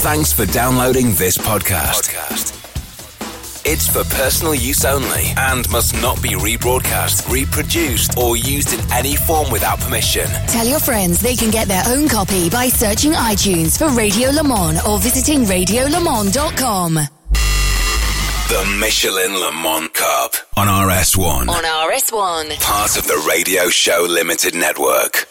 Thanks for downloading this podcast. It's for personal use only and must not be rebroadcast, reproduced, or used in any form without permission. Tell your friends they can get their own copy by searching iTunes for Radio Le Mans or visiting radiolemans.com. The Michelin Le Mans Cup on RS1. On RS1. Part of the Radio Show Limited Network.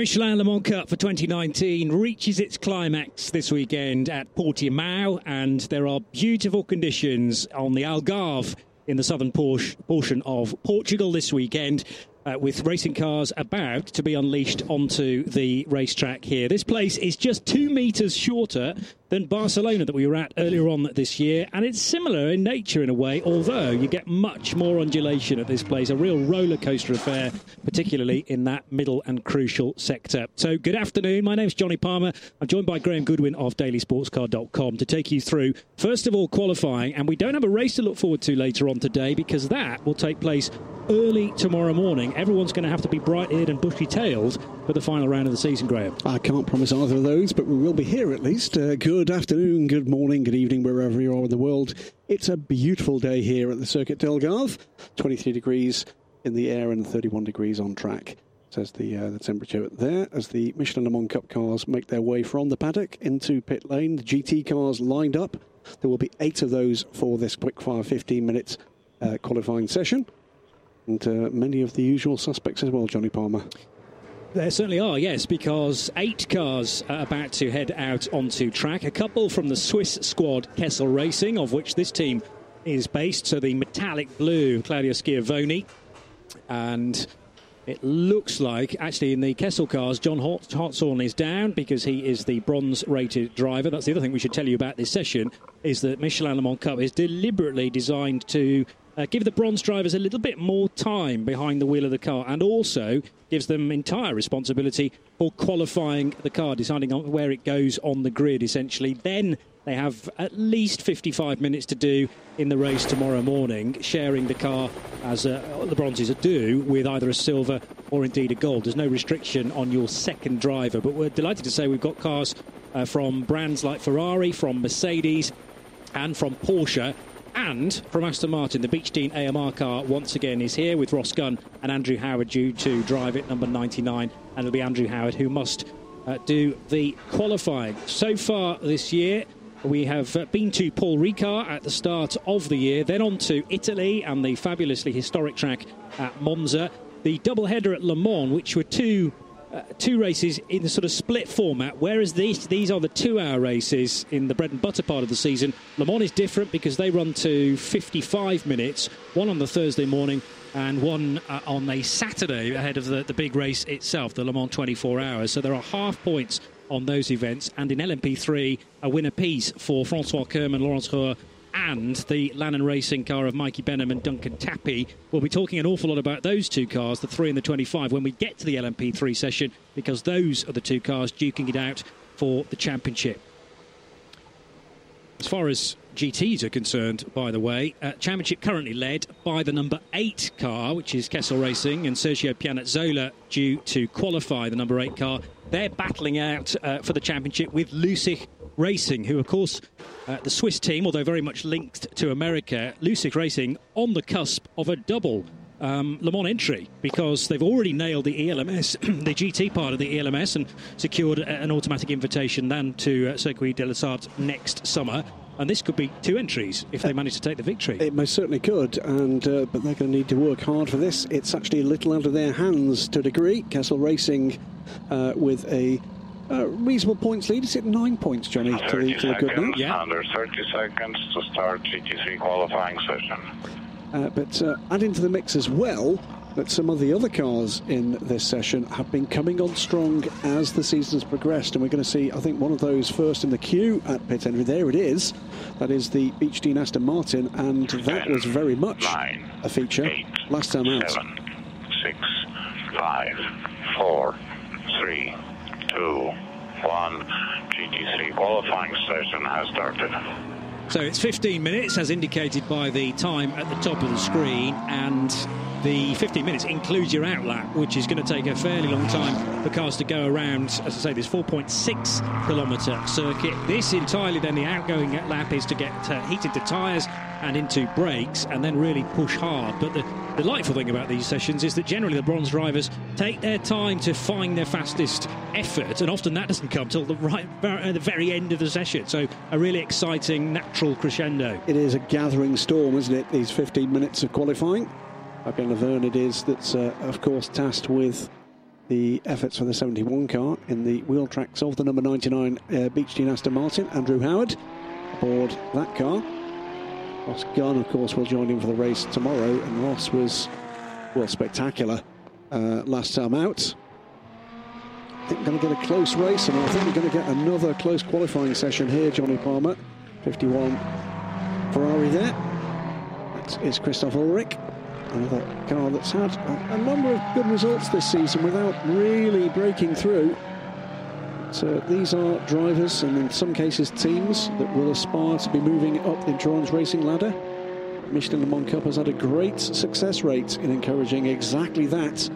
Michelin Le Mans Cup for 2019 reaches its climax this weekend at Portimao, and there are beautiful conditions on the Algarve in the southern portion of Portugal this weekend. Uh, with racing cars about to be unleashed onto the racetrack here. This place is just two metres shorter than Barcelona that we were at earlier on this year, and it's similar in nature in a way, although you get much more undulation at this place, a real roller coaster affair, particularly in that middle and crucial sector. So, good afternoon. My name's Johnny Palmer. I'm joined by Graham Goodwin of dailysportscar.com to take you through, first of all, qualifying, and we don't have a race to look forward to later on today because that will take place early tomorrow morning. Everyone's going to have to be bright eared and bushy tailed for the final round of the season, Graham. I can't promise either of those, but we will be here at least. Uh, good afternoon, good morning, good evening, wherever you are in the world. It's a beautiful day here at the Circuit d'Algarve. 23 degrees in the air and 31 degrees on track. Says the uh, the temperature there as the Michelin Le Mans Cup cars make their way from the paddock into pit lane. The GT cars lined up. There will be eight of those for this quickfire 15 minutes uh, qualifying session and uh, many of the usual suspects as well, Johnny Palmer. There certainly are, yes, because eight cars are about to head out onto track. A couple from the Swiss squad Kessel Racing, of which this team is based. So the metallic blue Claudio Schiavoni. And it looks like, actually, in the Kessel cars, John Hartshorne is down because he is the bronze rated driver. That's the other thing we should tell you about this session is that Michelin Le Mans Cup is deliberately designed to uh, give the bronze drivers a little bit more time behind the wheel of the car and also gives them entire responsibility for qualifying the car, deciding on where it goes on the grid essentially. Then they have at least 55 minutes to do in the race tomorrow morning, sharing the car as uh, the bronzes do with either a silver or indeed a gold. There's no restriction on your second driver, but we're delighted to say we've got cars uh, from brands like Ferrari, from Mercedes, and from Porsche and from Aston Martin, the Beechdean AMR car once again is here with Ross Gunn and Andrew Howard due to drive it, number 99. And it'll be Andrew Howard who must uh, do the qualifying. So far this year, we have uh, been to Paul Ricard at the start of the year, then on to Italy and the fabulously historic track at Monza. The double header at Le Mans, which were two uh, two races in the sort of split format, whereas these these are the two-hour races in the bread and butter part of the season. Le Mans is different because they run to 55 minutes, one on the Thursday morning and one uh, on a Saturday ahead of the, the big race itself, the Le Mans 24 hours. So there are half points on those events, and in LMP3, a win apiece for Francois Kerman, Laurens Roër, and the Lanan Racing car of Mikey Benham and Duncan Tappy. We'll be talking an awful lot about those two cars, the 3 and the 25, when we get to the LMP3 session, because those are the two cars duking it out for the championship. As far as GTs are concerned, by the way, uh, championship currently led by the number 8 car, which is Kessel Racing, and Sergio Pianezzola due to qualify the number 8 car. They're battling out uh, for the championship with Luzich Racing, who, of course, uh, the Swiss team, although very much linked to America, Luzich Racing on the cusp of a double um, Le Mans entry because they've already nailed the ELMS, the GT part of the ELMS, and secured an automatic invitation then to uh, Circuit de la Sarthe next summer. And this could be two entries if they manage to take the victory. It most certainly could, and uh, but they're going to need to work hard for this. It's actually a little out of their hands to a degree. Kessel Racing uh, with a uh, reasonable points lead. Is it nine points, Johnny, to the, to the good now? Yeah. Under 30 seconds to start GT3 qualifying session. Uh, but uh, add into the mix as well that some of the other cars in this session have been coming on strong as the season has progressed. And we're going to see, I think, one of those first in the queue at pit entry. There it is. That is the Beechdean Aston Martin. And that was very much nine, a feature eight, last time out. Seven, six, five, four, three, two, one. GT3 qualifying session has started. So it's 15 minutes, as indicated by the time at the top of the screen, and the 15 minutes includes your outlap, which is going to take a fairly long time for cars to go around. As I say, this 4.6 kilometre circuit. This entirely then the outgoing lap is to get uh, heated to tyres and into brakes and then really push hard. But the delightful thing about these sessions is that generally the bronze drivers take their time to find their fastest effort, and often that doesn't come till the right at the very end of the session. So a really exciting natural crescendo. It is a gathering storm, isn't it? These 15 minutes of qualifying. Fabien Lavergne it is that's, uh, of course, tasked with the efforts for the 71 car in the wheel tracks of the number 99 uh, Beechdean Aston Martin. Andrew Howard aboard that car. Ross Gunn, of course, will join him for the race tomorrow, and Ross was, well, spectacular uh, last time out. I think we're going to get a close race, and I think we're going to get another close qualifying session here, Johnny Palmer. 51 Ferrari there. That is Christoph Ulrich another car that's had a, a, number of good results this season without really breaking through. So these are drivers and in some cases teams that will aspire to be moving up the endurance racing ladder. Michelin Le Mans Cup has had a great success rate in encouraging exactly that,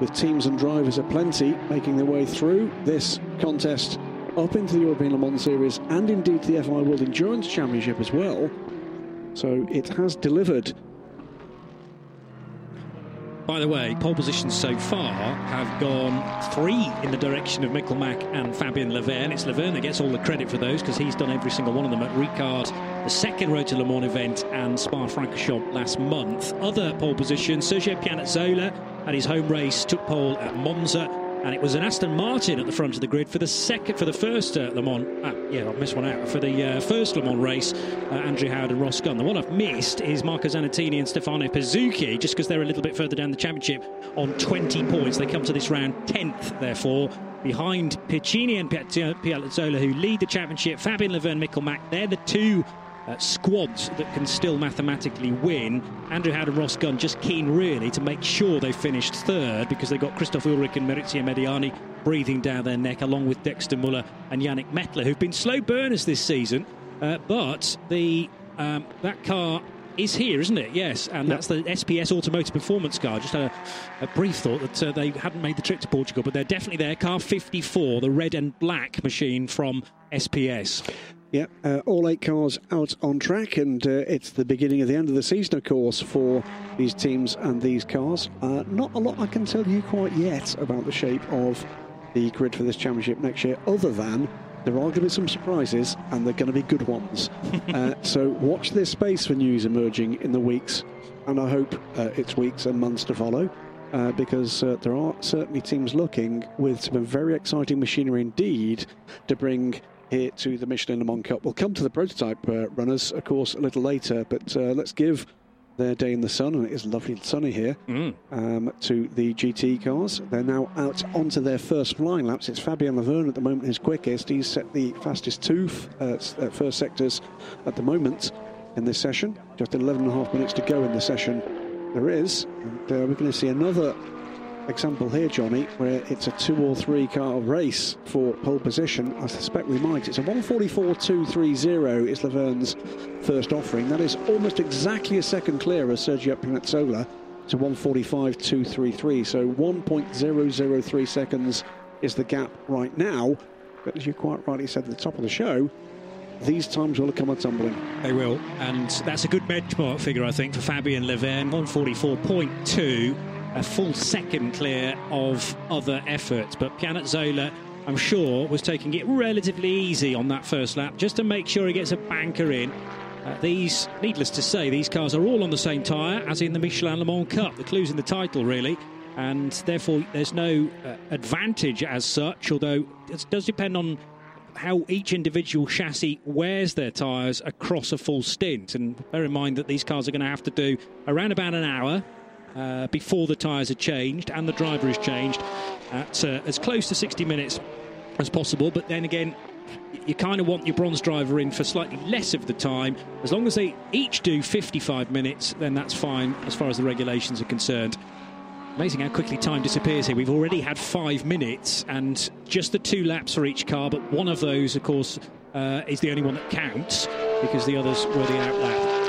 with teams and drivers aplenty making their way through this contest up into the European Le Mans Series and indeed the FIA World Endurance Championship as well. So it has delivered by the way, pole positions so far have gone three in the direction of Mikkel Mac and Fabien Lavergne. It's Lavergne that gets all the credit for those because he's done every single one of them at Ricard, the second Road to Le Mans event, and Spa-Francorchamps last month. Other pole positions, Sergio Pianezzola at his home race took pole at Monza and it was an Aston Martin at the front of the grid for the second, for the first uh, Le Mans. Ah, yeah, I've missed one out for the uh, first Le Mans race. Uh, Andrew Howard and Ross Gunn. The one I've missed is Marco Zanartini and Stefano Pezzucchi, just because they're a little bit further down the championship on 20 points. They come to this round 10th, therefore, behind Piccini and Pianezzola, who lead the championship. Fabien Lavergne, Michelmack, they're the two uh, squads that can still mathematically win. Andrew Howard and Ross Gunn just keen really to make sure they finished third because they've got Christoph Ulrich and Maurizio Mediani breathing down their neck along with Dexter Muller and Yannick Mettler who've been slow burners this season. Uh, but the um, that car is here, isn't it? Yes, and that's the SPS Automotive Performance car. Just had a, a brief thought that uh, they hadn't made the trip to Portugal, but they're definitely there. Car 54, the red and black machine from SPS. Yeah, uh, all eight cars out on track, and uh, it's the beginning of the end of the season, of course, for these teams and these cars. Uh, not a lot I can tell you quite yet about the shape of the grid for this championship next year, other than there are going to be some surprises, and they're going to be good ones. Uh, so watch this space for news emerging in the weeks, and I hope uh, it's weeks and months to follow. Uh, because uh, there are certainly teams looking with some very exciting machinery indeed to bring here to the Michelin Le Mans Cup. We'll come to the prototype uh, runners, of course, a little later, but uh, let's give their day in the sun, and it is lovely and sunny here, mm. um, to the GT cars. They're now out onto their first flying laps. It's Fabien Lavergne at the moment, who's quickest. He's set the fastest two uh, first sectors at the moment in this session. Just 11 and a half minutes to go in the session. There is, and uh, we're going to see another example here, Johnny, where it's a two or three car race for pole position. I suspect we might. It's a 144.230 is Lavergne's first offering. That is almost exactly a second clear as Sergio Pianezzola to 145.233. So 1.003 seconds is the gap right now. But as you quite rightly said at the top of the show, these times will come a tumbling. They will, and that's a good benchmark figure, I think, for Fabien Lavergne, 144.2 a full second clear of other efforts. But Pianezzola, I'm sure, was taking it relatively easy on that first lap just to make sure he gets a banker in. Uh, these, needless to say, these cars are all on the same tyre as in the Michelin Le Mans Cup. The clue's in the title, really, and therefore there's no uh, advantage as such, although it does depend on how each individual chassis wears their tyres across a full stint. And bear in mind that these cars are going to have to do around about an hour uh, before the tyres are changed and the driver is changed at uh, as close to 60 minutes as possible. But then again, you kind of want your bronze driver in for slightly less of the time. As long as they each do 55 minutes, then that's fine as far as the regulations are concerned. Amazing how quickly time disappears here. We've already had five minutes and just the two laps for each car, but one of those, of course, uh, is the only one that counts because the others were the out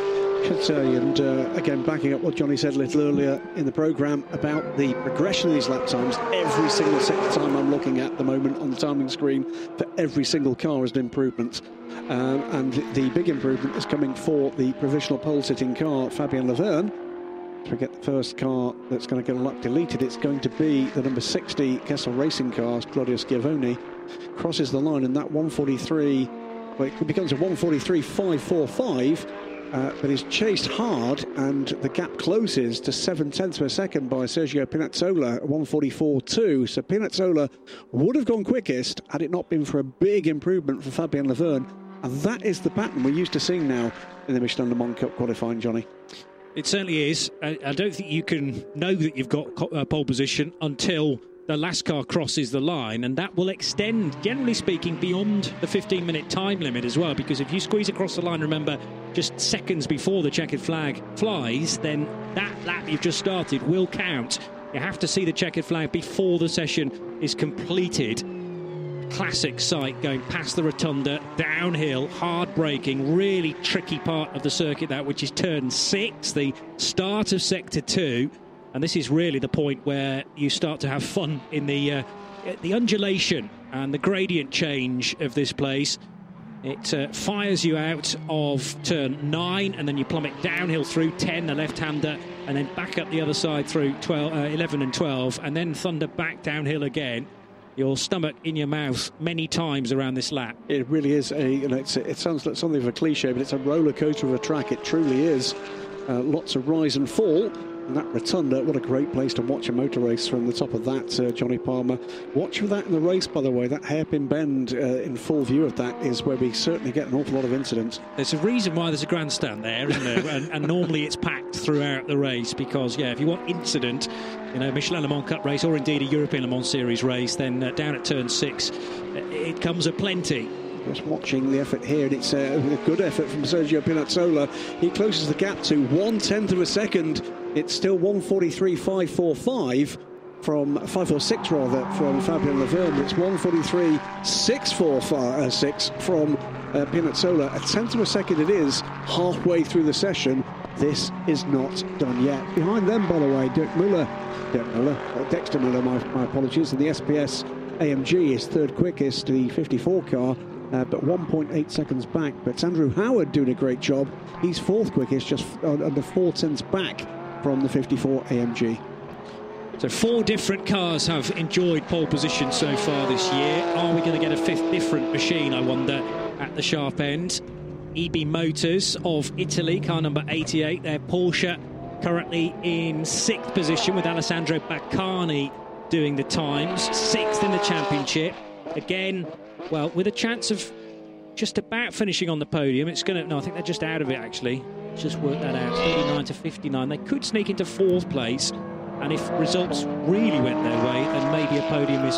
say, and uh, again, backing up what Johnny said a little earlier in the programme about the progression of these lap times, every single time I'm looking at the moment on the timing screen for every single car is an improvement. Um, and the big improvement is coming for the provisional pole sitting car, Fabien Lavergne. To get the first car that's going to get a lap deleted, it's going to be the number 60 Kessel Racing car, Claudio Schiavoni, crosses the line, and that 143, well, it becomes a 143.545 uh, but he's chased hard, and the gap closes to seven tenths per a second by Sergio Pianezzola, 144.2. So Pianezzola would have gone quickest had it not been for a big improvement for Fabien Lavergne. And that is the pattern we're used to seeing now in the Michelin Le Mans Cup qualifying, Johnny. It certainly is. I, I don't think you can know that you've got uh, pole position until the last car crosses the line, and that will extend, generally speaking, beyond the 15 minute time limit as well. Because if you squeeze across the line, remember, just seconds before the checkered flag flies, then that lap you've just started will count. You have to see the checkered flag before the session is completed. Classic sight going past the rotunda, downhill, hard braking, really tricky part of the circuit, that which is turn six, the start of sector two and this is really the point where you start to have fun in the uh, the undulation and the gradient change of this place. It uh, fires you out of turn 9 and then you plummet downhill through 10, the left hander, and then back up the other side through 12, uh, 11 and 12, and then thunder back downhill again. Your stomach in your mouth many times around this lap. It really is a, you know, it sounds like something of a cliche, but it's a roller coaster of a track. It truly is. Uh, lots of rise and fall, that rotunda, what a great place to watch a motor race from the top of that, uh, Johnny Palmer. Watch for that in the race, by the way. That hairpin bend uh, in full view of that is where we certainly get an awful lot of incidents. There's a reason why there's a grandstand there, isn't there? and, and, normally it's packed throughout the race because, yeah, if you want incident, you know, Michelin Le Mans Cup race or indeed a European Le Mans Series race, then uh, down at turn six, it comes a plenty. Just watching the effort here, and it's a, a good effort from Sergio Pianezzola. He closes the gap to one tenth of a second it's still 143.545 from 546 rather from Fabien Lavergne. It's 143.646 uh, from uh, Pianezzola. A tenth of a second it is halfway through the session. This is not done yet. Behind them, by the way, Dirk Muller, Dirk Muller, uh, Dexter Muller, my, my apologies, and the SPS AMG is third quickest, the 54 car. Uh, but 1.8 seconds back. But Andrew Howard doing a great job. He's fourth quickest, just under four tenths back from the 54 AMG. So four different cars have enjoyed pole position so far this year. Are we going to get a fifth different machine, I wonder, at the sharp end? EB Motors of Italy, car number 88, their Porsche currently in sixth position with Alessandro Baccani doing the times, sixth in the championship. Again, well, with a chance of just about finishing on the podium. It's going to, no, I think they're just out of it actually just work that out 39 to 59. They could sneak into fourth place, and if results really went their way, then maybe a podium is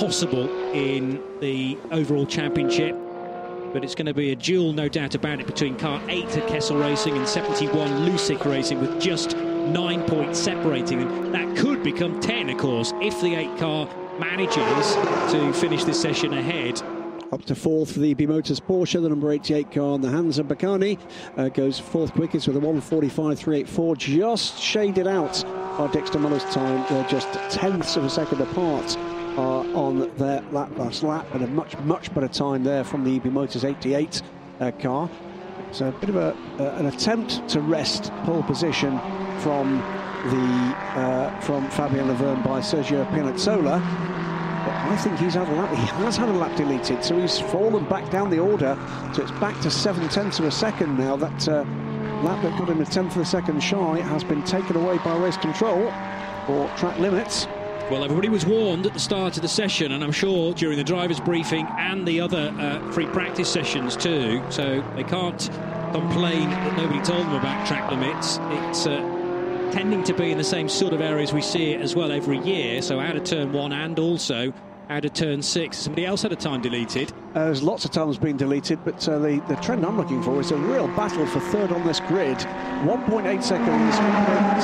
possible in the overall championship. But it's going to be a duel, no doubt about it, between car 8 at Kessel Racing and 71 Luzich Racing with just nine points separating them. That could become 10, of course, if the 8 car manages to finish this session ahead up to fourth for the EB Motors Porsche, the number 88 car on the hands of Baccani. Uh, goes fourth quickest with a 145.384, just shaded out by Dexter Muller's time. They're just tenths of a second apart uh, on their lap last lap, and a much, much better time there from the EB Motors 88 uh, car. So a bit of a, uh, an attempt to wrest pole position from the uh, from Fabien Lavergne by Sergio Pianezzola but I think he's had a lap. He has had a lap deleted, so he's fallen back down the order. So it's back to seven tenths of a second now. That uh, lap that got him a tenth of a second shy has been taken away by race control or track limits. Well, everybody was warned at the start of the session, and I'm sure during the driver's briefing and the other uh, free practice sessions too. So they can't complain that nobody told them about track limits. It's uh, tending to be in the same sort of areas we see it as well every year. So out of turn one and also out of turn six. Somebody else had a time deleted. Uh, there's lots of times being deleted, but uh, the, the trend I'm looking for is a real battle for third on this grid. 1.8 seconds,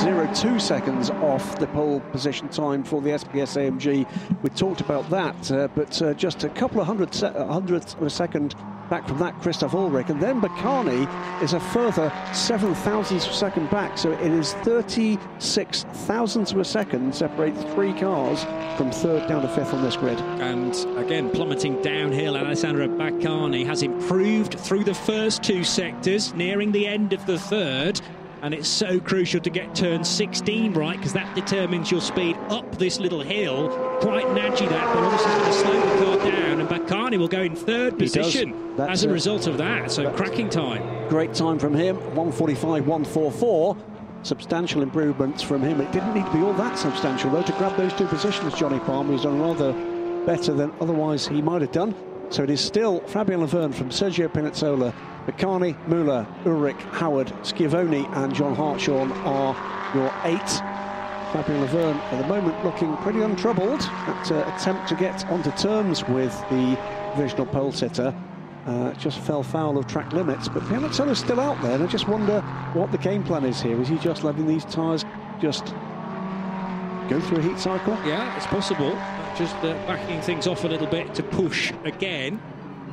0.02 seconds off the pole position time for the SPS AMG. We talked about that, uh, but uh, just a couple of hundred se- hundredths of a second back from that, Christoph Ulrich. And then Baccani is a further seven thousandths of a second back. So it is 36 thousandths of a second separates three cars from third down to fifth on this grid. And again, plummeting downhill, Alessandro Baccani has improved through the first two sectors, nearing the end of the third. And it's so crucial to get turn 16 right because that determines your speed up this little hill. Quite nudgy that, but obviously it's going to slow the car down. And Baccani will go in third position as a result of that. So cracking time. Great time from him, 145, 144. Substantial improvements from him. It didn't need to be all that substantial, though, to grab those two positions. Johnny Palmer has done rather better than otherwise he might have done. So it is still Fabien Lavergne from Sergio Pinazzola, Baccani, Muller, Ulrich, Howard, Schiavoni, and John Hartshorne are your eight. Fabien Lavergne at the moment looking pretty untroubled. That uh, attempt to get onto terms with the divisional pole sitter uh, just fell foul of track limits. But Pianezzola's still out there, and I just wonder what the game plan is here. Is he just letting these tyres just go through a heat cycle? Yeah, it's possible. Just uh, backing things off a little bit to push again.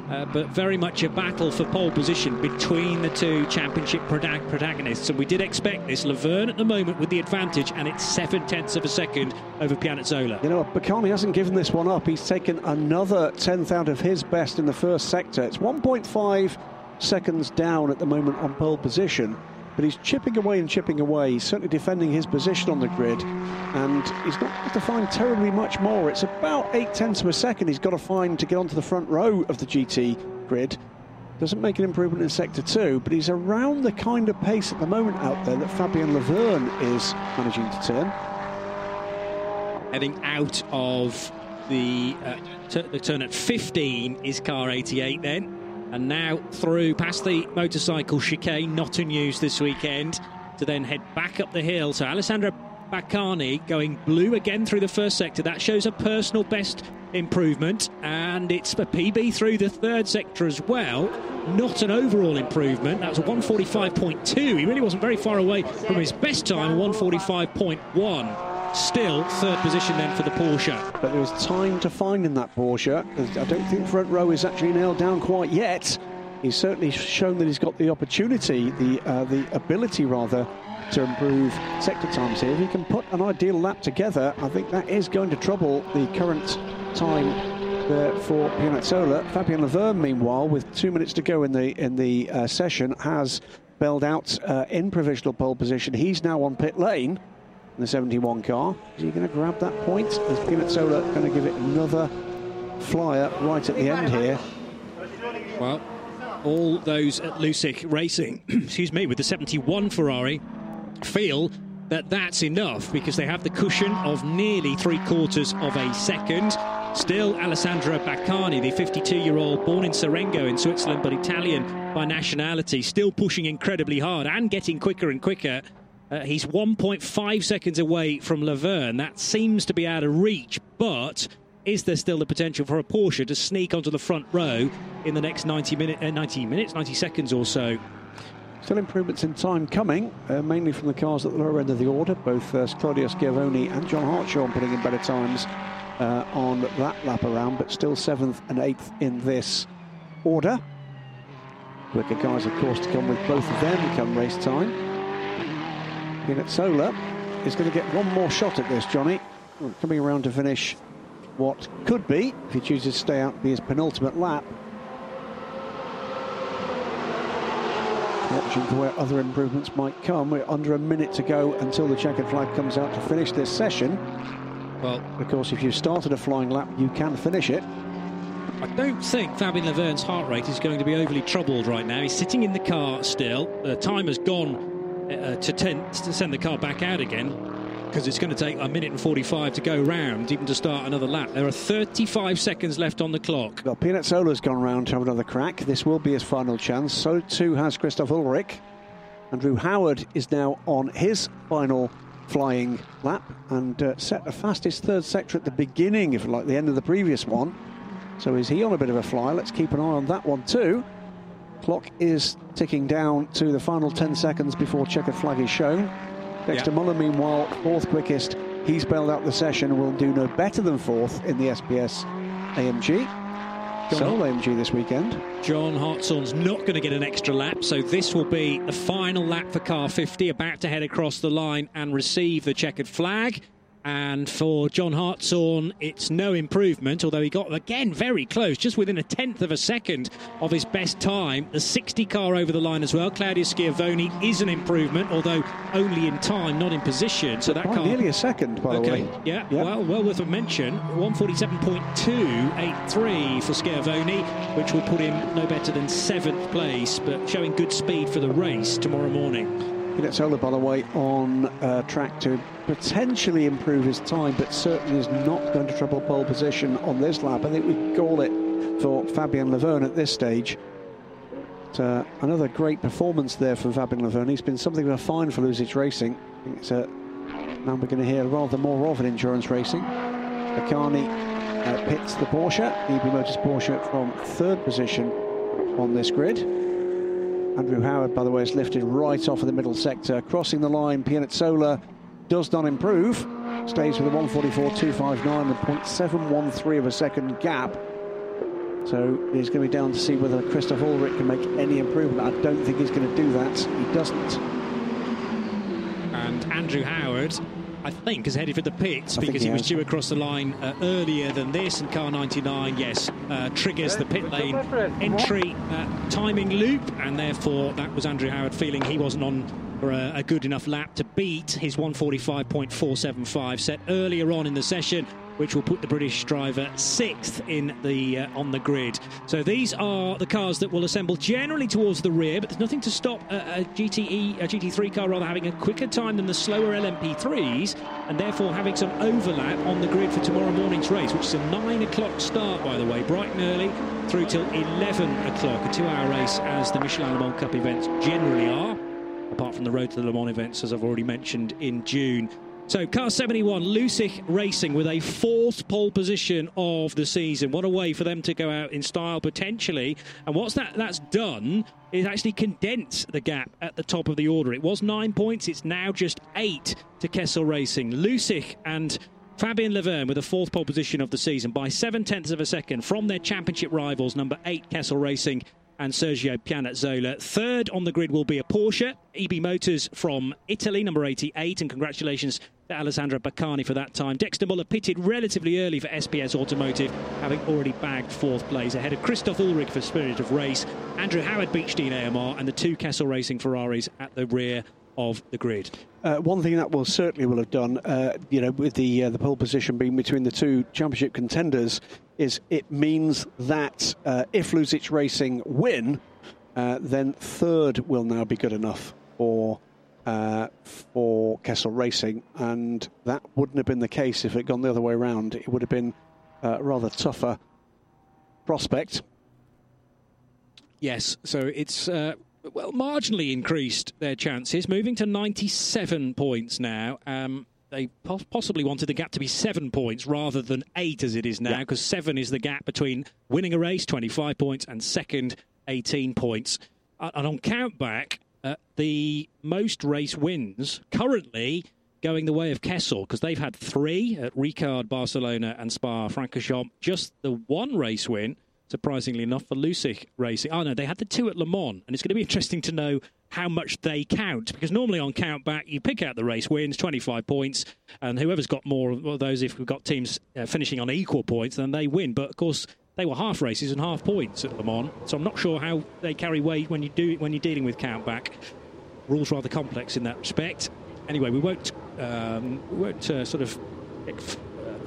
Uh, but very much a battle for pole position between the two championship protagonists. And we did expect this. Lavergne at the moment with the advantage, and it's seven tenths of a second over Pianezzola. You know, Baccani hasn't given this one up. He's taken another tenth out of his best in the first sector. It's 1.5 seconds down at the moment on pole position. But he's chipping away and chipping away. He's certainly defending his position on the grid. And he's not got to find terribly much more. It's about eight tenths of a second he's got to find to get onto the front row of the GT grid. Doesn't make an improvement in sector two, but he's around the kind of pace at the moment out there that Fabien Lavergne is managing to turn. Heading out of the, uh, the turn at 15 is car 88 then. And now through past the motorcycle chicane, not in use this weekend, to then head back up the hill. So Alessandro Baccani going blue again through the first sector. That shows a personal best improvement, and it's a PB through the third sector as well. Not an overall improvement. That was a 145.2. He really wasn't very far away from his best time, 145.1 still third position then for the Porsche. But there was time to find in that Porsche. I don't think front row is actually nailed down quite yet. He's certainly shown that he's got the opportunity, the uh, the ability rather, to improve sector times here. If he can put an ideal lap together, I think that is going to trouble the current time there for Pianezzola. Fabien Lavergne, meanwhile, with two minutes to go in the in the uh, session, has bailed out uh, in provisional pole position. He's now on pit lane in the 71 car. Is he going to grab that point? Is Pianezzola going to give it another flyer right at the end here? Well, all those at Luzich Racing, excuse me, with the 71 Ferrari, feel that that's enough because they have the cushion of nearly three quarters of a second. Still, Alessandro Baccani, the 52 year old born in Sorengo in Switzerland but Italian by nationality, still pushing incredibly hard and getting quicker and quicker. Uh, he's 1.5 seconds away from Lavergne. That seems to be out of reach, but is there still the potential for a Porsche to sneak onto the front row in the next 90, minute, uh, 90 minutes, 90 seconds or so? Still improvements in time coming, uh, mainly from the cars at the lower end of the order. Both uh, Claudio Schiavoni and John Hartshorne putting in better times uh, on that lap around, but still seventh and eighth in this order. Quicker cars, of course, to come with both of them come race time. Pianezzola is going to get one more shot at this, Johnny. Coming around to finish what could be, if he chooses to stay out, be his penultimate lap. Watching for where other improvements might come. We're under a minute to go until the checkered flag comes out to finish this session. Well, of course, if you've started a flying lap, you can finish it. I don't think Fabien Lavergne's heart rate is going to be overly troubled right now. He's sitting in the car still. The time has gone uh, to, ten, to send the car back out again because it's going to take a minute and 45 to go round, even to start another lap. There are 35 seconds left on the clock. Well, Pianezzola's gone round to have another crack. This will be his final chance. So too has Christoph Ulrich. Andrew Howard is now on his final flying lap and uh, set the fastest third sector at the beginning, if like, the end of the previous one. So is he on a bit of a fly? Let's keep an eye on that one too. Clock is ticking down to the final 10 seconds before checkered flag is shown. Dexter yeah. Muller, meanwhile, fourth quickest. He's bailed out the session and will do no better than fourth in the SPS AMG. Sole AMG this weekend. John Hartshorne's not going to get an extra lap, so this will be the final lap for car 50, about to head across the line and receive the checkered flag. And for John Hartshorne, it's no improvement, although he got again very close, just within a tenth of a second of his best time. The 60 car over the line as well. Claudio Schiavoni is an improvement, although only in time, not in position. So that car nearly a second, by okay. the way. Yeah, yeah, well, well worth a mention. 147.283 for Schiavoni, which will put him no better than seventh place, but showing good speed for the race tomorrow morning. Pianezzola, by the way, on uh, track to potentially improve his time, but certainly is not going to trouble pole position on this lap. I think we call it for Fabien Lavergne at this stage. But, uh, another great performance there from Fabien Lavergne. He's been something of a find for Luzich Racing. Think it's a, now we're going to hear rather more of in endurance racing. Baccani uh, pits the Porsche, EB Motors Porsche from third position on this grid. Andrew Howard, by the way, is lifted right off of the middle sector. Crossing the line, Pianezzola does not improve. Stays with a 144.259 and 0.713 of a second gap. So he's going to be down to see whether Christoph Ulrich can make any improvement. I don't think he's going to do that. He doesn't. And Andrew Howard I think, has headed for the pits I because he, he was due across the line uh, earlier than this. And car 99, yes, uh, triggers the pit lane entry uh, timing loop, and therefore that was Andrew Howard feeling he wasn't on for a, a good enough lap to beat his 145.475 set earlier on in the session which will put the British driver sixth in the uh, on the grid. So these are the cars that will assemble generally towards the rear, but there's nothing to stop a, a GTE, a GT3 car rather having a quicker time than the slower LMP3s, and therefore having some overlap on the grid for tomorrow morning's race, which is a nine o'clock start, by the way, bright and early through till 11 o'clock, a two-hour race as the Michelin Le Mans Cup events generally are apart from the Road to the Le Mans events, as I've already mentioned in June. So, car 71, Luzich Racing with a fourth pole position of the season. What a way for them to go out in style potentially. And what's that that's done is actually condense the gap at the top of the order. It was nine points, it's now just eight to Kessel Racing. Luzich and Fabien Lavergne with a fourth pole position of the season by seven tenths of a second from their championship rivals, number eight Kessel Racing and Sergio Pianezzola. Third on the grid will be a Porsche, EB Motors from Italy, number 88, and congratulations to Alessandro Baccani for that time. Dexter Muller pitted relatively early for SPS Automotive, having already bagged fourth place ahead of Christoph Ulrich for Spirit of Race, Andrew Howard Beechdean AMR, and the two Kessel Racing Ferraris at the rear of the grid. Uh, one thing that will certainly will have done, uh, you know, with the uh, the pole position being between the two championship contenders, is it means that uh, if Luzich Racing win, uh, then third will now be good enough for uh, for Kessel Racing, and that wouldn't have been the case if it had gone the other way around. It would have been a rather tougher prospect. Yes, so it's well marginally increased their chances, moving to 97 points now. Um, they possibly wanted the gap to be seven points rather than eight as it is now, because yeah. seven is the gap between winning a race, 25 points, and second, 18 points. And on countback, uh, the most race wins currently going the way of Kessel because they've had three at Ricard, Barcelona, and Spa Francorchamps. Just the one race win, surprisingly enough, for Luzich Racing. Oh no, they had the two at Le Mans, and it's going to be interesting to know how much they count because normally on countback you pick out the race wins 25 points and whoever's got more of those if we've got teams uh, finishing on equal points then they win. But of course they were half races and half points at Le Mans so I'm not sure how they carry weight when you do when you're dealing with countback. Rules rather complex in that respect. Anyway we won't um, we won't uh, sort of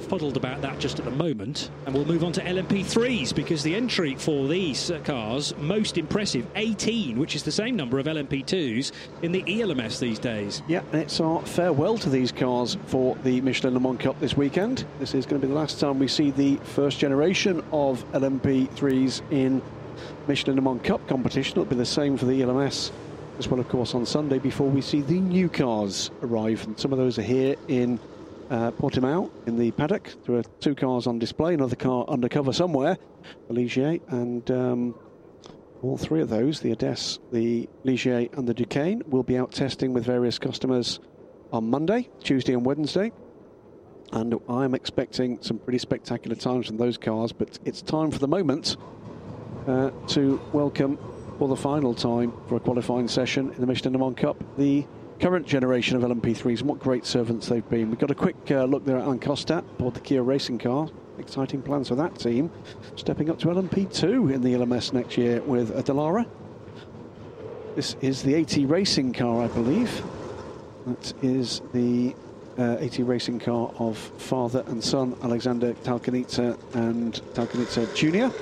fuddled about that just at the moment. And we'll move on to LMP3s because the entry for these uh, cars, most impressive, 18, which is the same number of LMP2s in the ELMS these days. Yeah, it's our farewell to these cars for the Michelin Le Mans Cup this weekend. This is going to be the last time we see the first generation of LMP3s in Michelin Le Mans Cup competition. It'll be the same for the ELMS as well, of course, on Sunday before we see the new cars arrive. And some of those are here in uh, Portimao in the paddock. There are two cars on display, another car undercover somewhere, the Ligier, and um, all three of those, the Adess, the Ligier, and the Duqueine, will be out testing with various customers on Monday, Tuesday, and Wednesday. And I'm expecting some pretty spectacular times from those cars, but it's time for the moment uh, to welcome for the final time for a qualifying session in the Michelin Le Mans Cup the current generation of LMP3s and what great servants they've been. We've got a quick uh, look there at Alain Kostat aboard the Kia racing car. Exciting plans for that team. Stepping up to LMP2 in the LMS next year with a Dallara. This is the AT racing car, I believe. That is the uh, AT racing car of father and son, Alexander Talkanitsa and Talkanitsa Jr.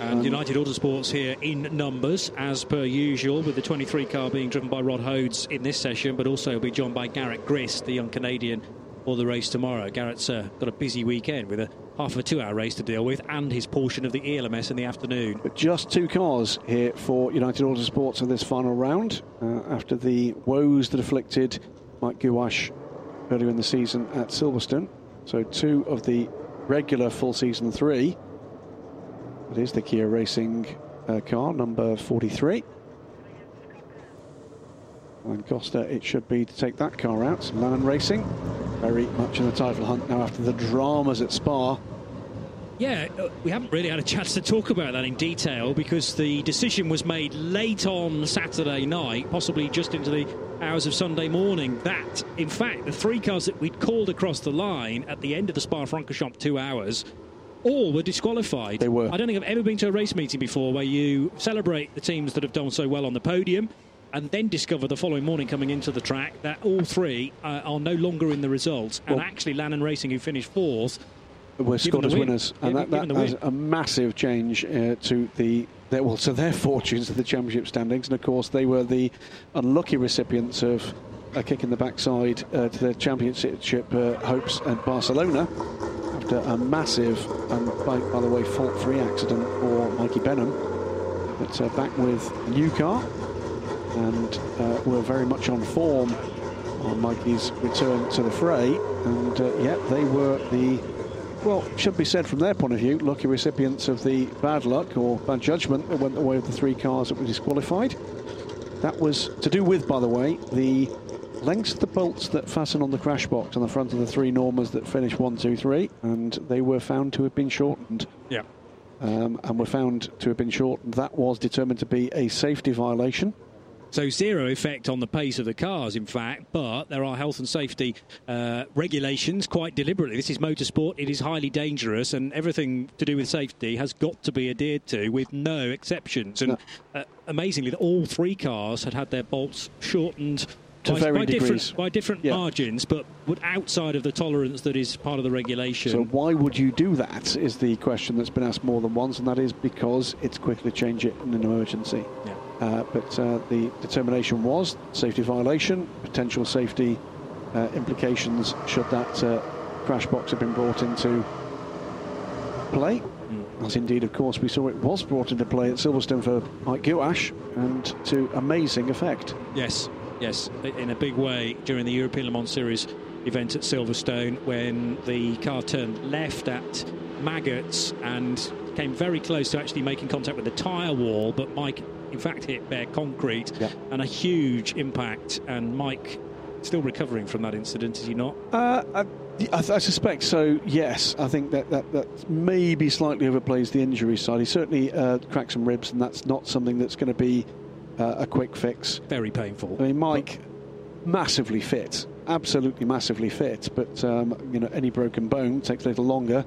And United Autosports here in numbers, as per usual, with the 23 car being driven by Rob Hodes in this session, but also be joined by Garett Grist, the young Canadian, for the race tomorrow. Garett's uh, got a busy weekend with a half of a two hour race to deal with and his portion of the ELMS in the afternoon. Just two cars here for United Autosports in this final round uh, after the woes that afflicted Mike Guasch earlier in the season at Silverstone. So, two of the regular full season three it is the Kia Racing uh, car, number 43. And Costa, it should be to take that car out. Lanan Racing, very much in the title hunt now after the dramas at Spa. Yeah, uh, we haven't really had a chance to talk about that in detail because the decision was made late on Saturday night, possibly just into the hours of Sunday morning. That, in fact, the three cars that we'd called across the line at the end of the Spa Francorchamps two hours all were disqualified. They were. I don't think I've ever been to a race meeting before where you celebrate the teams that have done so well on the podium and then discover the following morning coming into the track that all three uh, are no longer in the results. And well, actually, Lanan Racing, who finished fourth, were scored as winners, and yeah, that, that has a massive change uh, to the their, well to their fortunes of the championship standings. And of course, they were the unlucky recipients of a kick in the backside uh, to their championship uh, hopes at Barcelona after a massive, and by, by the way, fault-free accident for Mikey Benham. But uh, back with a new car, and uh, we're very much on form on Mikey's return to the fray. And uh, yeah, they were the, well, should be said from their point of view, lucky recipients of the bad luck or bad judgment that went the way of the three cars that were disqualified. That was to do with, by the way, the lengths of the bolts that fasten on the crash box on the front of the three Normas that finish one, two, three, and they were found to have been shortened. Yeah. Um, and were found to have been shortened. That was determined to be a safety violation. So zero effect on the pace of the cars, in fact, but there are health and safety uh, regulations quite deliberately. This is motorsport; it is highly dangerous, and everything to do with safety has got to be adhered to with no exceptions. And uh, amazingly, all three cars had had their bolts shortened to by, very by degrees. different by different yeah. margins, but outside of the tolerance that is part of the regulation. So why would you do that? Is the question that's been asked more than once, and that is because it's quickly change it in an emergency. Yeah. Uh, but uh, the determination was safety violation, potential safety uh, implications should that uh, crash box have been brought into play. Mm. As indeed, of course, we saw it was brought into play at Silverstone for Mike Guasch, and to amazing effect. Yes, yes, in a big way during the European Le Mans Series event at Silverstone when the car turned left at Maggots and came very close to actually making contact with the tyre wall, but Mike, in fact, hit bare concrete yeah. and a huge impact. And Mike still recovering from that incident, is he not? Uh, I, I, I, suspect so. Yes, I think that, that that maybe slightly overplays the injury side. He certainly uh, cracked some ribs, and that's not something that's going to be uh, a quick fix. Very painful. I mean, Mike, massively fit, absolutely massively fit, but um, you know, any broken bone takes a little longer.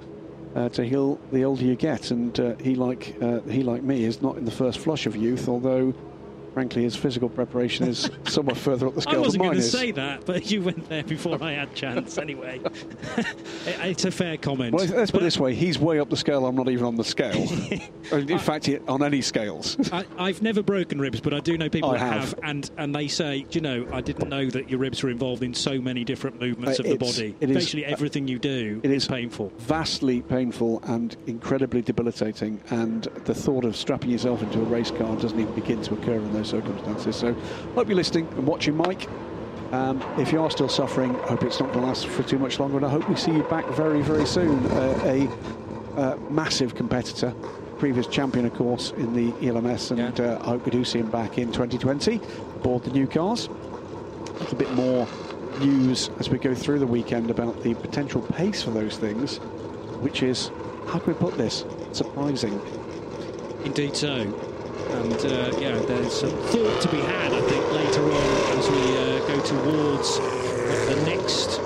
Uh, to heal the older you get, and uh, he like uh, he like me is not in the first flush of youth, although frankly, his physical preparation is somewhat further up the scale I wasn't going to say that, but you went there before I had chance anyway. it's a fair comment. Well, let's put it this way: he's way up the scale. I'm not even on the scale. In fact, on any scales. I, have never broken ribs, but I do know people I have. have, and and they say, you know, I didn't know that your ribs were involved in so many different movements uh, of the body. It Basically, is, everything you do it is is painful, vastly painful, and incredibly debilitating. And the thought of strapping yourself into a race car doesn't even begin to occur in those circumstances. So, hope you're listening and watching, Mike. Um, if you are still suffering, I hope it's not going to last for too much longer, and I hope we see you back very, very soon. Uh, a uh, massive competitor, previous champion, of course, in the ELMS, and Yeah. uh, I hope we do see him back in 2020 aboard the new cars. A little bit more news as we go through the weekend about the potential pace for those things, which is, how can we put this? Surprising. Indeed so. And uh, yeah, there's some thought to be had, I think, later on as we uh, go towards the next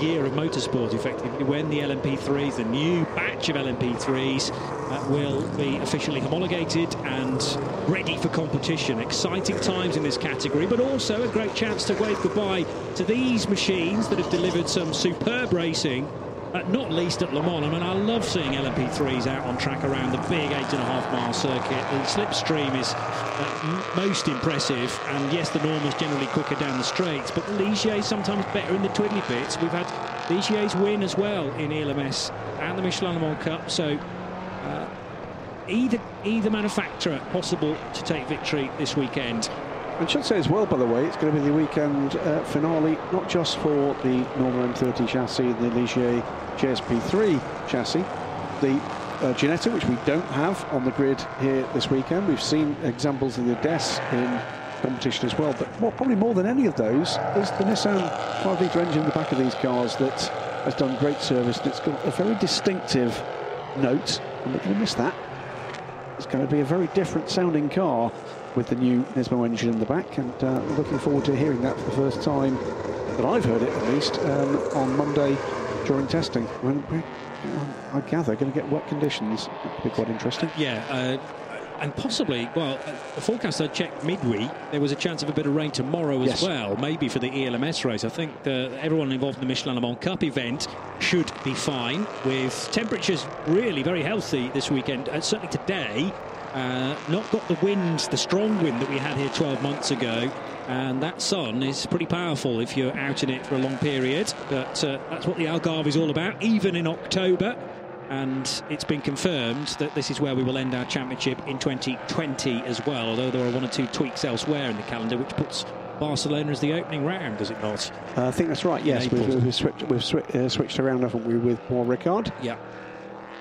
year of motorsport, effectively, when the LMP3s, the new batch of LMP3s, uh, will be officially homologated and ready for competition. Exciting times in this category, but also a great chance to wave goodbye to these machines that have delivered some superb racing not least at Le Mans. I mean, I love seeing LMP3s out on track around the big eight and a half mile circuit. The slipstream is uh, most impressive, and yes, the norm is generally quicker down the straights, but Ligier sometimes better in the twiddly bits. We've had Ligier's win as well in ELMS and the Michelin Le Mans Cup, so uh, either either manufacturer possible to take victory this weekend. And should say as well, by the way, it's going to be the weekend uh, finale, not just for the normal M30 chassis and the Ligier JSP3 chassis, the uh, Ginetta, which we don't have on the grid here this weekend. We've seen examples of the DES in competition as well, but what, probably more than any of those is the Nissan 5 litre engine in the back of these cars that has done great service. And it's got a very distinctive note, and we're going to miss that. It's going to be a very different sounding car with the new Nismo engine in the back, and uh, looking forward to hearing that for the first time that I've heard it at least um, on Monday during testing. When uh, I gather, going to get wet conditions. That could be quite interesting. Yeah, uh, and possibly, well, uh, the forecast I checked midweek, there was a chance of a bit of rain tomorrow as Yes. well, maybe for the ELMS race. I think uh, everyone involved in the Michelin Le Mans Cup event should be fine, with temperatures really very healthy this weekend, and certainly today. Uh, not got the wind, the strong wind that we had here 12 months ago, and that sun is pretty powerful if you're out in it for a long period. But uh, that's what the Algarve is all about, even in October and it's been confirmed that this is where we will end our championship in 2020 as well. Although there are one or two tweaks elsewhere in the calendar, which puts Barcelona as the opening round, does it not? Uh, I think that's right. Yes, we've, we've, switched, we've swi- uh, switched around, haven't we, with Paul Ricard? Yeah.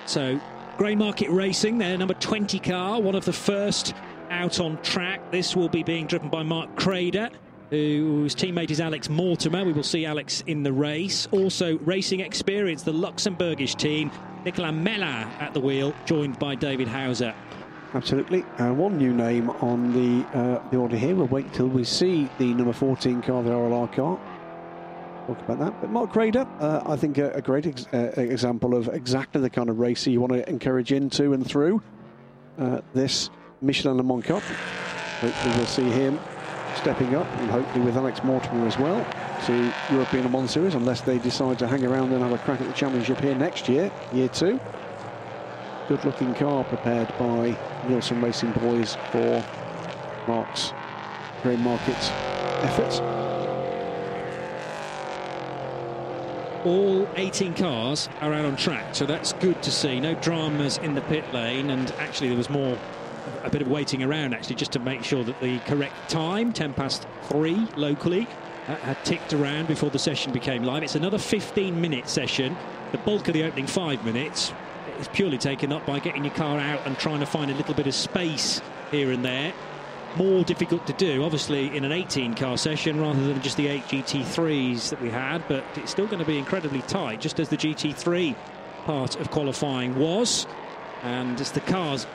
So, Grey Market Racing, their number 20 car, one of the first out on track. This will be being driven by Mark Crader. Whose teammate is Alex Mortimer. We will see Alex in the race. Also, racing experience, the Luxembourgish team, Nicolas Mella at the wheel, joined by David Hauser. Absolutely. Uh, one new name on the uh, the order here. We'll wait till we see the number 14 car, the RLR car. Talk about that. But Mark Crader, uh, I think a, a great ex- uh, example of exactly the kind of racer you want to encourage into and through uh, this Michelin Le Mans Cup. Hopefully we'll see him stepping up and hopefully with Alex Mortimer as well to European Le Mans Series unless they decide to hang around and have a crack at the championship here next year, year two good looking car prepared by Nielsen Racing Boys for Mark's Grey Market's efforts. All 18 cars are out on track, so that's good to see. No dramas in the pit lane, and actually, there was more, a bit of waiting around actually, just to make sure that the correct time, 10 past 3 locally, uh, had ticked around before the session became live. It's another 15 minute session. The bulk of the opening five minutes is purely taken up by getting your car out and trying to find a little bit of space here and there more difficult to do, obviously, in an 18 car session rather than just the eight GT3s that we had, but it's still going to be incredibly tight, just as the GT3 part of qualifying was. And as the cars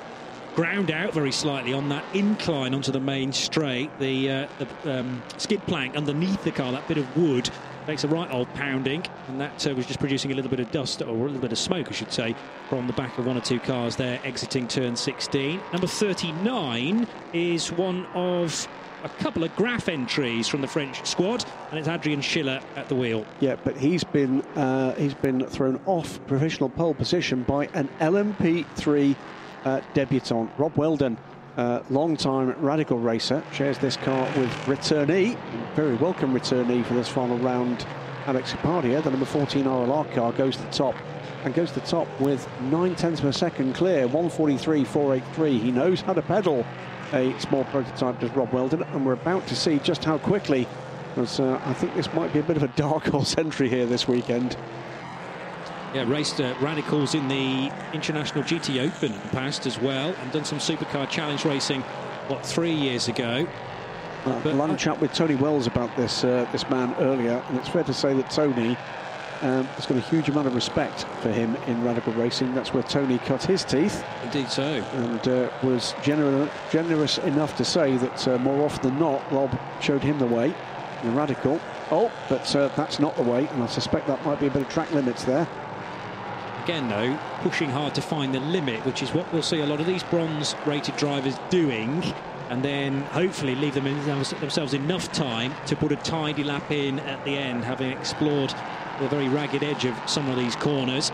ground out very slightly on that incline onto the main straight, the, uh, the um, skid plank underneath the car, that bit of wood, makes a right old pounding, and that uh, was just producing a little bit of dust, or a little bit of smoke, I should say, from the back of one or two cars there exiting turn 16. Number 39 is one of a couple of Graff entries from the French squad, and it's Adrian Schiller at the wheel. Yeah, but he's been uh, he's been thrown off provisional pole position by an LMP3 uh, debutant, Rob Weldon. Uh, long-time radical racer shares this car with returnee, very welcome returnee for this final round. Alex Kapadia, the number 14 RLR car, goes to the top and goes to the top with nine tenths of a second clear, 143.483. He knows how to pedal, a small prototype does Rob Weldon, and we're about to see just how quickly. Because uh, I think this might be a bit of a dark horse entry here this weekend. Yeah, raced uh, radicals in the International GT Open in the past as well, and done some supercar challenge racing, what, three years ago. Uh, but I had a chat with Tony Wells about this uh, this man earlier, and it's fair to say that Tony um, has got a huge amount of respect for him in radical racing. That's where Tony cut his teeth. Indeed so. And uh, was gener- generous enough to say that uh, more often than not, Rob showed him the way in radical. Oh, but uh, that's not the way, and I suspect that might be a bit of track limits there. Again, though, pushing hard to find the limit, which is what we'll see a lot of these bronze rated drivers doing and then hopefully leave them in, themselves enough time to put a tidy lap in at the end, having explored the very ragged edge of some of these corners.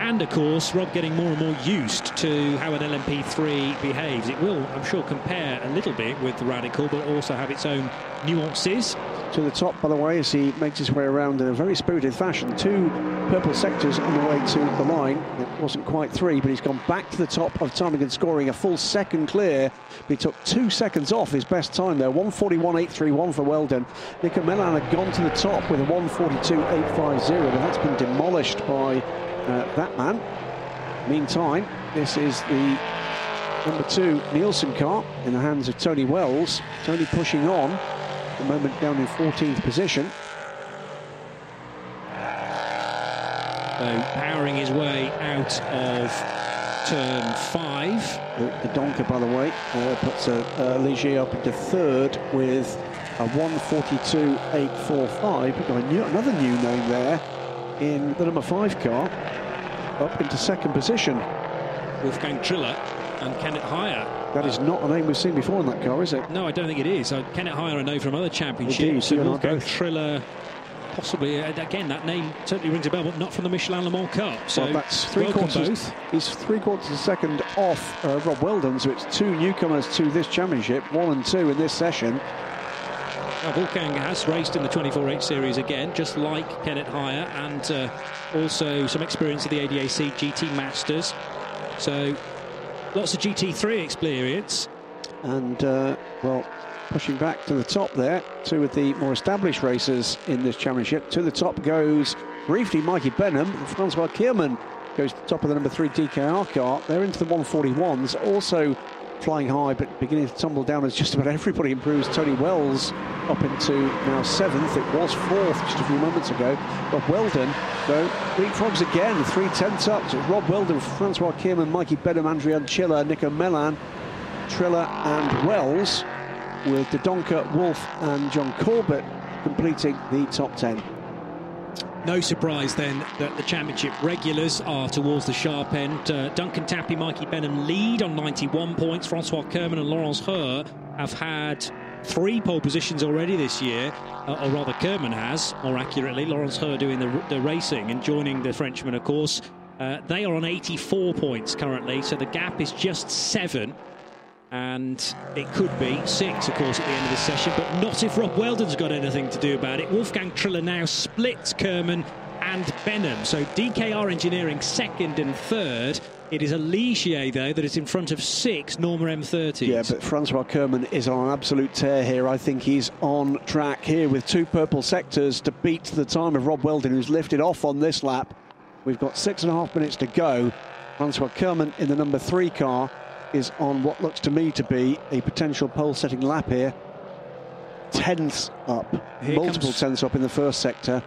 And of course, Rob getting more and more used to how an LMP3 behaves. It will, I'm sure, compare a little bit with the Radical, but also have its own nuances to the top, by the way, as he makes his way around in a very spirited fashion. Two purple sectors on the way to the line. It wasn't quite three, but he's gone back to the top of Ptarmigan, scoring a full second clear. He took two seconds off his best time there. 141.831 for Weldon. Nico Melan had gone to the top with a 142.850, but that's been demolished by uh, that man. Meantime, this is the number two Nielsen car in the hands of Tony Wells. Tony pushing on the moment down in 14th position. So powering his way out of turn five. The, the Doncker, by the way, uh, puts a, a Ligier up into third with a 142.845. We've got a new, another new name there in the number five car, up into second position. Wolfgang Triller and Kenneth Heyer that is not a name we've seen before in that car, is it? No, I don't think it is. Uh, Kenneth Heyer I know from other championships. Indeed, Wolfgang Triller, possibly. Uh, again, that name certainly rings a bell, but not from the Michelin Le Mans Cup. So well, that's three quarters. Both. He's three quarters of a second off uh, Rob Weldon, so it's two newcomers to this championship, one and two in this session. Now, Wolfgang has raced in the 24H series again, just like Kenneth Heyer, and uh, also some experience of the ADAC GT Masters. So Lots of GT3 experience. And, uh, well, pushing back to the top there, two of the more established racers in this championship. To the top goes briefly Mikey Benham. Francois Kirmann goes to the top of the number three DKR car. They're into the 141s. Also flying high, but beginning to tumble down as just about everybody improves. Tony Wells up into now seventh. It was fourth just a few moments ago. Rob Weldon, though, leapfrogs again, three tenths up. So Rob Weldon, Francois Kirmann, Mikey Benham, Andrea Chiller, Nico Melan, Triller, and Wells, with De Doncker, Wolf, and John Corbett completing the top 10. No surprise then that the championship regulars are towards the sharp end. Uh, Duncan Tappy, Mikey Benham lead on 91 points. Francois Kirmann and Laurents Hörr have had three pole positions already this year, uh, or rather, Kirmann has, more accurately. Laurents Hörr doing the, the racing and joining the Frenchman, of course. Uh, they are on 84 points currently, so the gap is just seven. And it could be six, of course, at the end of the session, but not if Rob Weldon's got anything to do about it. Wolfgang Triller now splits Kirmann and Benham. So DKR Engineering second and third. It is a Ligier, though, that is in front of six Norma M30s. Yeah, but Francois Kirmann is on an absolute tear here. I think he's on track here with two purple sectors to beat the time of Rob Weldon, who's lifted off on this lap. We've got six and a half minutes to go. Francois Kirmann in the number three car is on what looks to me to be a potential pole setting lap here. Tenths up, here multiple tenths up in the first sector.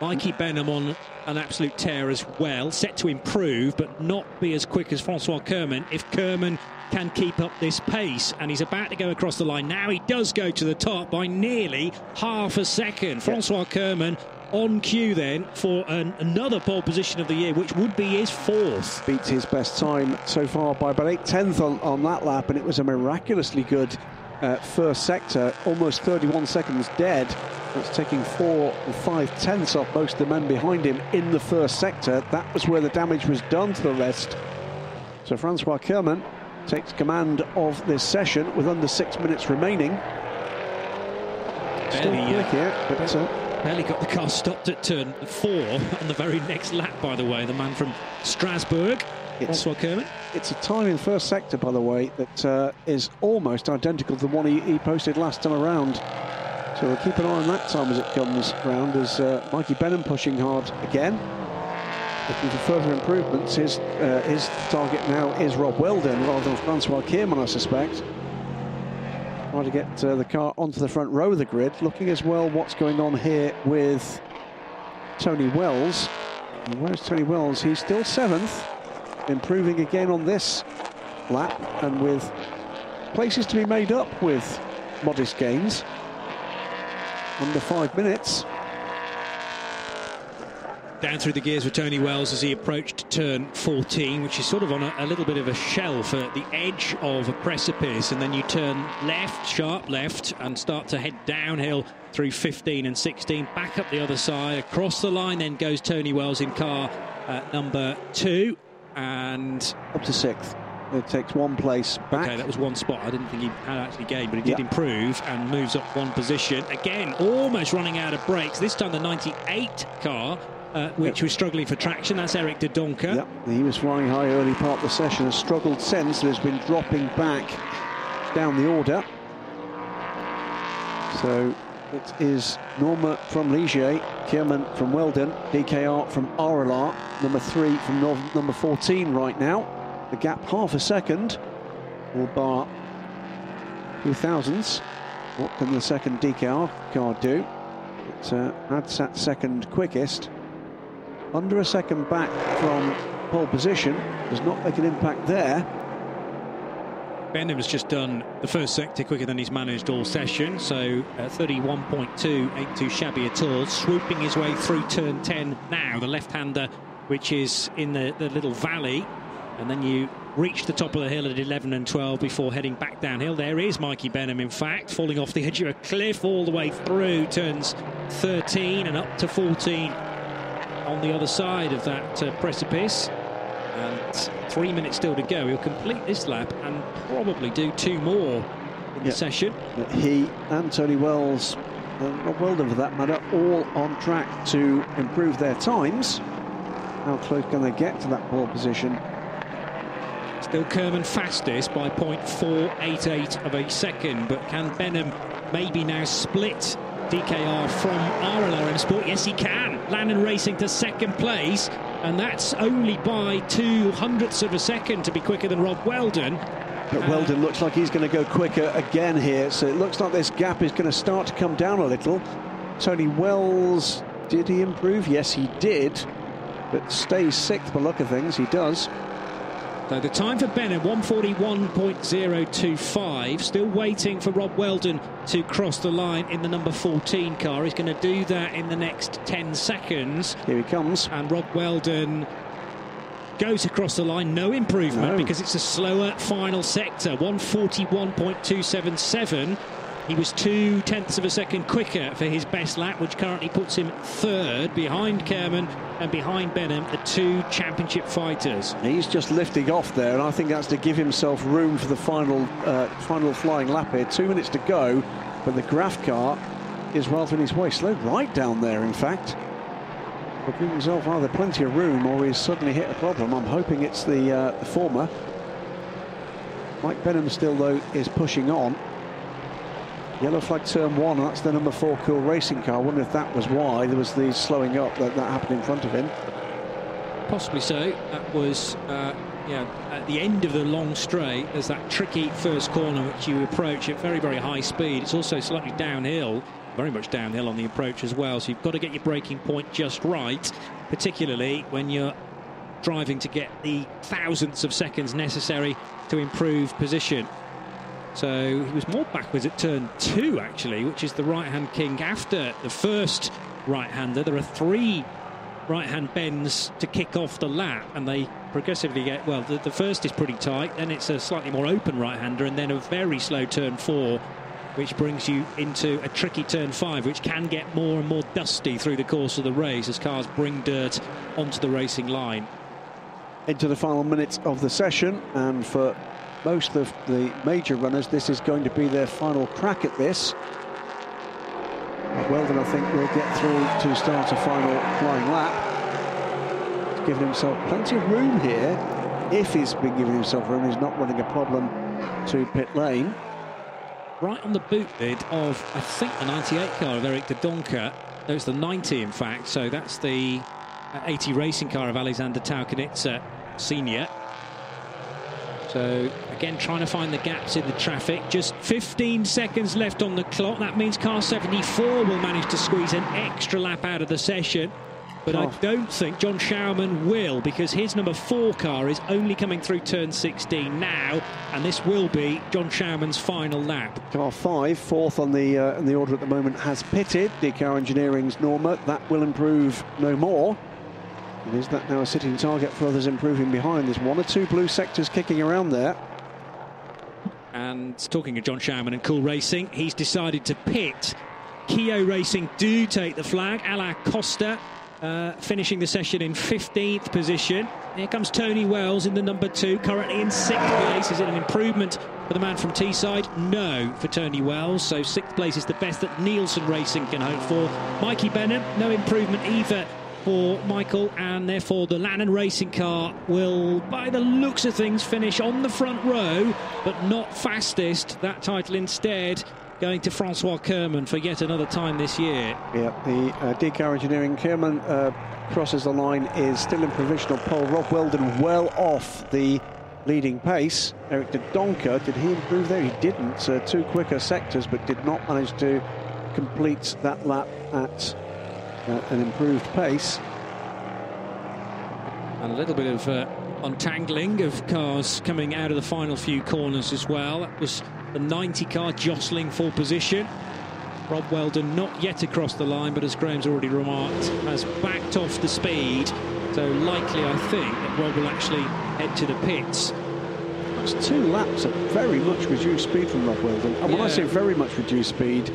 Mikey Benham on an absolute tear as well, set to improve, but not be as quick as Francois Kirmann if Kirmann can keep up this pace. And he's about to go across the line. Now he does go to the top by nearly half a second. Francois Kirmann on cue then for an, another pole position of the year, which would be his fourth. Beats his best time so far by about eight tenths on, on that lap, and it was a miraculously good uh, first sector, almost 31 seconds dead. That's taking four or five tenths off most of the men behind him in the first sector. That was where the damage was done to the rest. So Francois Kirmann takes command of this session with under six minutes remaining. Still quick here, but uh, Barely got the car stopped at turn four on the very next lap, by the way. The man from Strasbourg, It's- Francois Kirmann. It's a time in first sector, by the way, that uh, is almost identical to the one he, he posted last time around. So we'll keep an eye on that time as it comes round. As uh, Mikey Benham pushing hard again, looking for further improvements. His uh, his target now is Rob Weldon rather than Francois Kirmann, I suspect. Trying to get uh, the car onto the front row of the grid. Looking as well what's going on here with Tony Wells. Where's Tony Wells? He's still seventh improving again on this lap and with places to be made up with modest gains. Under five minutes. Down through the gears with Tony Wells as he approached turn 14, which is sort of on a, a little bit of a shelf at the edge of a precipice, and then you turn left, sharp left, and start to head downhill through 15 and 16, back up the other side, across the line. Then goes Tony Wells in car uh, number two, and Up to sixth. It takes one place back. Okay, that was one spot. I didn't think he had actually gained, but he did Yeah. improve and moves up one position. Again, almost running out of brakes. This time the 98 car, uh, which was struggling for traction. That's Eric de Doncker. Yep, he was flying high early part of the session, has struggled since, has been dropping back down the order. So it is Norma from Ligier, Kirmann from Weldon, DKR from RLR, number three from nov- number 14 right now. The gap half a second will bar two thousandths. What can the second DKR car do? It uh, had sat second quickest under a second back from pole position does not make an impact there. Benham has just done the first sector quicker than he's managed all session, so uh, 31.2 ain't too shabby at all. Swooping his way through turn 10 now, the left-hander, which is in the, the little valley, and then you reach the top of the hill at 11 and 12 before heading back downhill. There is Mikey Benham, in fact, falling off the edge of a cliff all the way through turns 13 and up to 14 on the other side of that uh, precipice. And three minutes still to go. He'll complete this lap and probably do two more in the session. But he and Tony Wells, and Rob Weldon for that matter, all on track to improve their times. How close can they get to that pole position? Still Kirmann fastest by 0.488 of a second, but can Benham maybe now split DKR from RLR M Sport? Yes, he can. Lanan racing to second place, and that's only by two hundredths of a second to be quicker than Rob Weldon. But Weldon looks like he's going to go quicker again here, so it looks like this gap is going to start to come down a little. Tony Wells, did he improve? Yes, he did, but stays sixth by look of things. He does. So the time for Benham, 141.025. Still waiting for Rob Weldon to cross the line in the number 14 car. He's going to do that in the next 10 seconds. Here he comes. And Rob Weldon goes across the line. No improvement No. because it's a slower final sector. 141.277. He was two tenths of a second quicker for his best lap, which currently puts him third behind Kirmann and behind Benham, the two championship fighters. He's just lifting off there, and I think that's to give himself room for the final uh, final flying lap here. Two minutes to go, but the Graff car is rather in his way. Slowed right down there, in fact. But giving himself either plenty of room or he's suddenly hit a problem. I'm hoping it's the, uh, the former. Mike Benham still, though, is pushing on. Yellow flag turn one, that's the number four cool racing car. I wonder if that was why there was the slowing up that, that happened in front of him. Possibly so. That was, uh, yeah, at the end of the long straight. There's that tricky first corner which you approach at very, very high speed. It's also slightly downhill, very much downhill on the approach as well. So you've got to get your braking point just right, particularly when you're driving to get the thousandths of seconds necessary to improve position. So he was more backwards at turn two, actually, which is the right hand kink after the first right hander. There are three right hand bends to kick off the lap, and they progressively get well. The, the first is pretty tight, then it's a slightly more open right hander, and then a very slow turn four. Which brings you into a tricky turn five, which can get more and more dusty through the course of the race as cars bring dirt onto the racing line. into the final minutes of the session and for most of the major runners this is going to be their final crack at this Weldon, I think, will get through to start a final flying lap. He's given himself plenty of room here. If he's been giving himself room, he's not running a problem to pit lane. Right on the boot lid of, I think, the 98 car of Eric de Doncker. There's the 90, in fact. So that's the uh, AT racing car of Alexander Talkanitsa Senior. So again, trying to find the gaps in the traffic. Just 15 seconds left on the clock. That means car 74 will manage to squeeze an extra lap out of the session. But oh. I don't think John Schauerman will because his number four car is only coming through turn 16 now, and this will be John Schauerman's final lap. Car five, fourth on the uh, in the order at the moment, has pitted. DKR Engineering's Norma. That will improve no more. And is that now a sitting target for others improving behind? There's one or two blue sectors kicking around there. And talking of John Schauerman and Cool Racing, he's decided to pit. Kio Racing do take the flag. Alain Costa uh, finishing the session in 15th position. Here comes Tony Wells in the number two, currently in sixth place. Is it an improvement for the man from Teesside? No, for Tony Wells. So sixth place is the best that Nielsen Racing can hope for. Mikey Benham, no improvement either for Michael, and therefore the Lanan racing car will, by the looks of things, finish on the front row, but not fastest. That title instead going to Francois Kirmann for yet another time this year. Yeah, the uh, DKR Engineering Kirmann uh, crosses the line, is still in provisional pole. Rob Weldon well off the leading pace. Eric de Doncker, did he improve there? He didn't. Uh, two quicker sectors, but did not manage to complete that lap at uh, an improved pace. And a little bit of uh, untangling of cars coming out of the final few corners as well. That was the 90 car jostling for position. Rob Weldon not yet across the line, but as Graham's already remarked, has backed off the speed. So likely, I think, that Rob will actually head to the pits. That's two laps at very much reduced speed from Rob Weldon. And when I say very much reduced speed,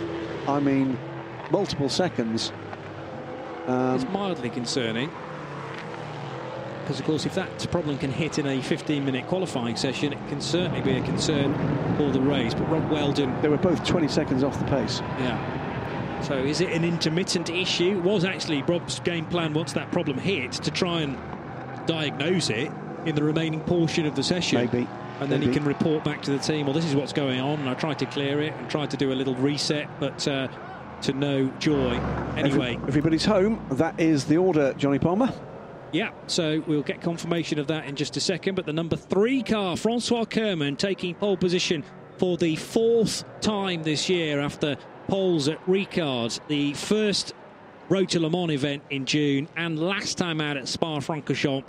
I mean multiple seconds. Um, it's mildly concerning. Because, of course, if that problem can hit in a 15 minute qualifying session, it can certainly be a concern for the race. But Rob Weldon. They were both 20 seconds off the pace. Yeah. So is it an intermittent issue? Was actually Rob's game plan once that problem hit to try and diagnose it in the remaining portion of the session. Maybe. And then Maybe. he can report back to the team, well, this is what's going on. And I tried to clear it and tried to do a little reset, but uh, to no joy. Anyway. Every, everybody's home. That is the order, Johnny Palmer. Yeah, so we'll get confirmation of that in just a second. But the number three car, Francois Kirmann, taking pole position for the fourth time this year after poles at Ricard, the first Road to Le Mans event in June, and last time out at Spa Francorchamps.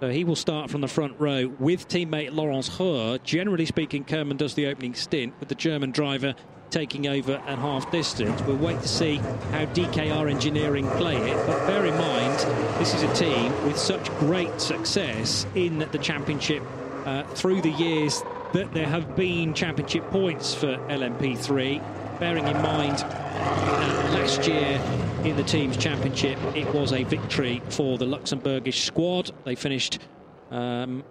So he will start from the front row with teammate Laurents Hörr. Generally speaking, Kirmann does the opening stint with the German driver taking over at half distance. We'll wait to see how DKR Engineering play it. But bear in mind, this is a team with such great success in the championship uh, through the years that there have been championship points for LMP3. Bearing in mind, uh, last year in the team's championship, it was a victory for the Luxembourgish squad. They finished um,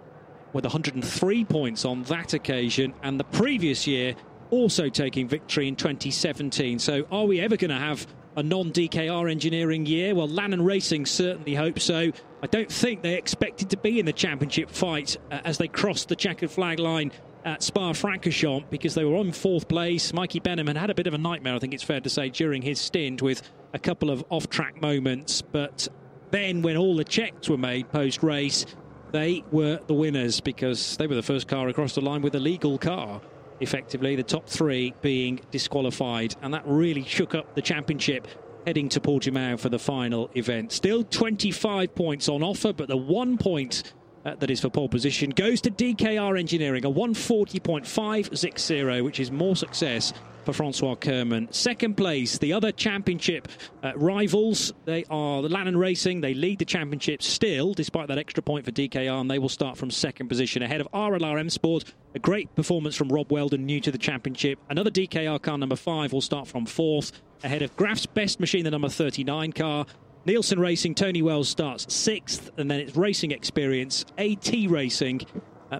with 103 points on that occasion, and the previous year also taking victory in 2017. So, are we ever going to have a non DKR engineering year? Well, Lanan Racing certainly hope so. I don't think they expected to be in the championship fight uh, as they crossed the checkered flag line at Spa Francorchamps because they were on fourth place. Mikey Benham had had a bit of a nightmare, I think it's fair to say, during his stint with a couple of off track moments. But then, when all the checks were made post race, they were the winners because they were the first car across the line with a legal car effectively, the top three being disqualified. And that really shook up the championship heading to Portimao for the final event. Still 25 points on offer, but the one point uh, that is for pole position goes to DKR Engineering, a 140.560, which is more success for Francois Kirmann. Second place, the other championship uh, rivals, they are the Lanan Racing. They lead the championship still, despite that extra point for DKR, and they will start from second position ahead of RLRM Sport. A great performance from Rob Weldon, new to the championship. Another DKR car, number five, will start from fourth, ahead of Graff's best machine, the number 39 car. Nielsen Racing, Tony Wells starts sixth, and then it's Racing Experience, AT Racing,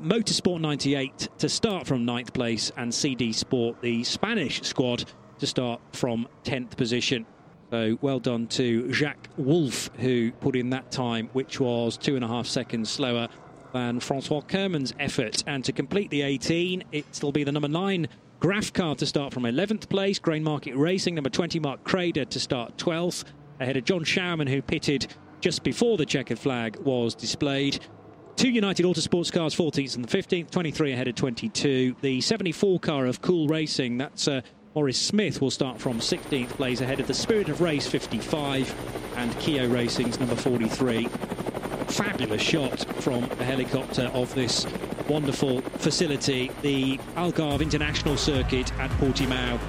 Motorsport 98 to start from ninth place, and CD Sport, the Spanish squad, to start from 10th position. So well done to Jacques Wolf, who put in that time, which was two and a half seconds slower than Francois Kirmann's effort. And to complete the 18, it'll be the number nine Graff car to start from 11th place, Grey Market Racing, number 20 Mark Crader to start 12th, ahead of John Schauerman, who pitted just before the checkered flag was displayed. Two United Autosports cars, 14th and 15th, 23 ahead of 22. The 74 car of Cool Racing, that's uh, Morris Smith, will start from 16th place ahead of the Spirit of Race 55 and Keo Racing's number 43. Fabulous shot from a helicopter of this wonderful facility, the Algarve International Circuit at Portimao.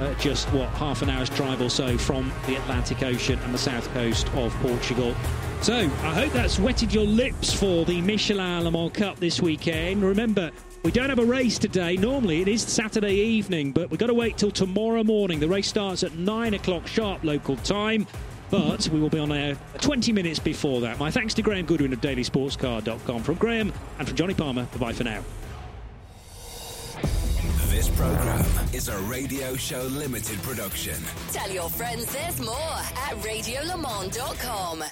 Uh, just what half an hour's drive or so from the Atlantic Ocean and the south coast of Portugal. So, I hope that's wetted your lips for the Michelin Le Mans Cup this weekend. Remember, we don't have a race today. Normally it is Saturday evening, but we've got to wait till tomorrow morning. The race starts at 9 o'clock sharp local time, but we will be on air 20 minutes before that. My thanks to Graham Goodwin of dailysportscar.com. From Graham and from Johnny Palmer, bye for now. This program is a Radio Show Limited production. Tell your friends there's more at radiolemans.com.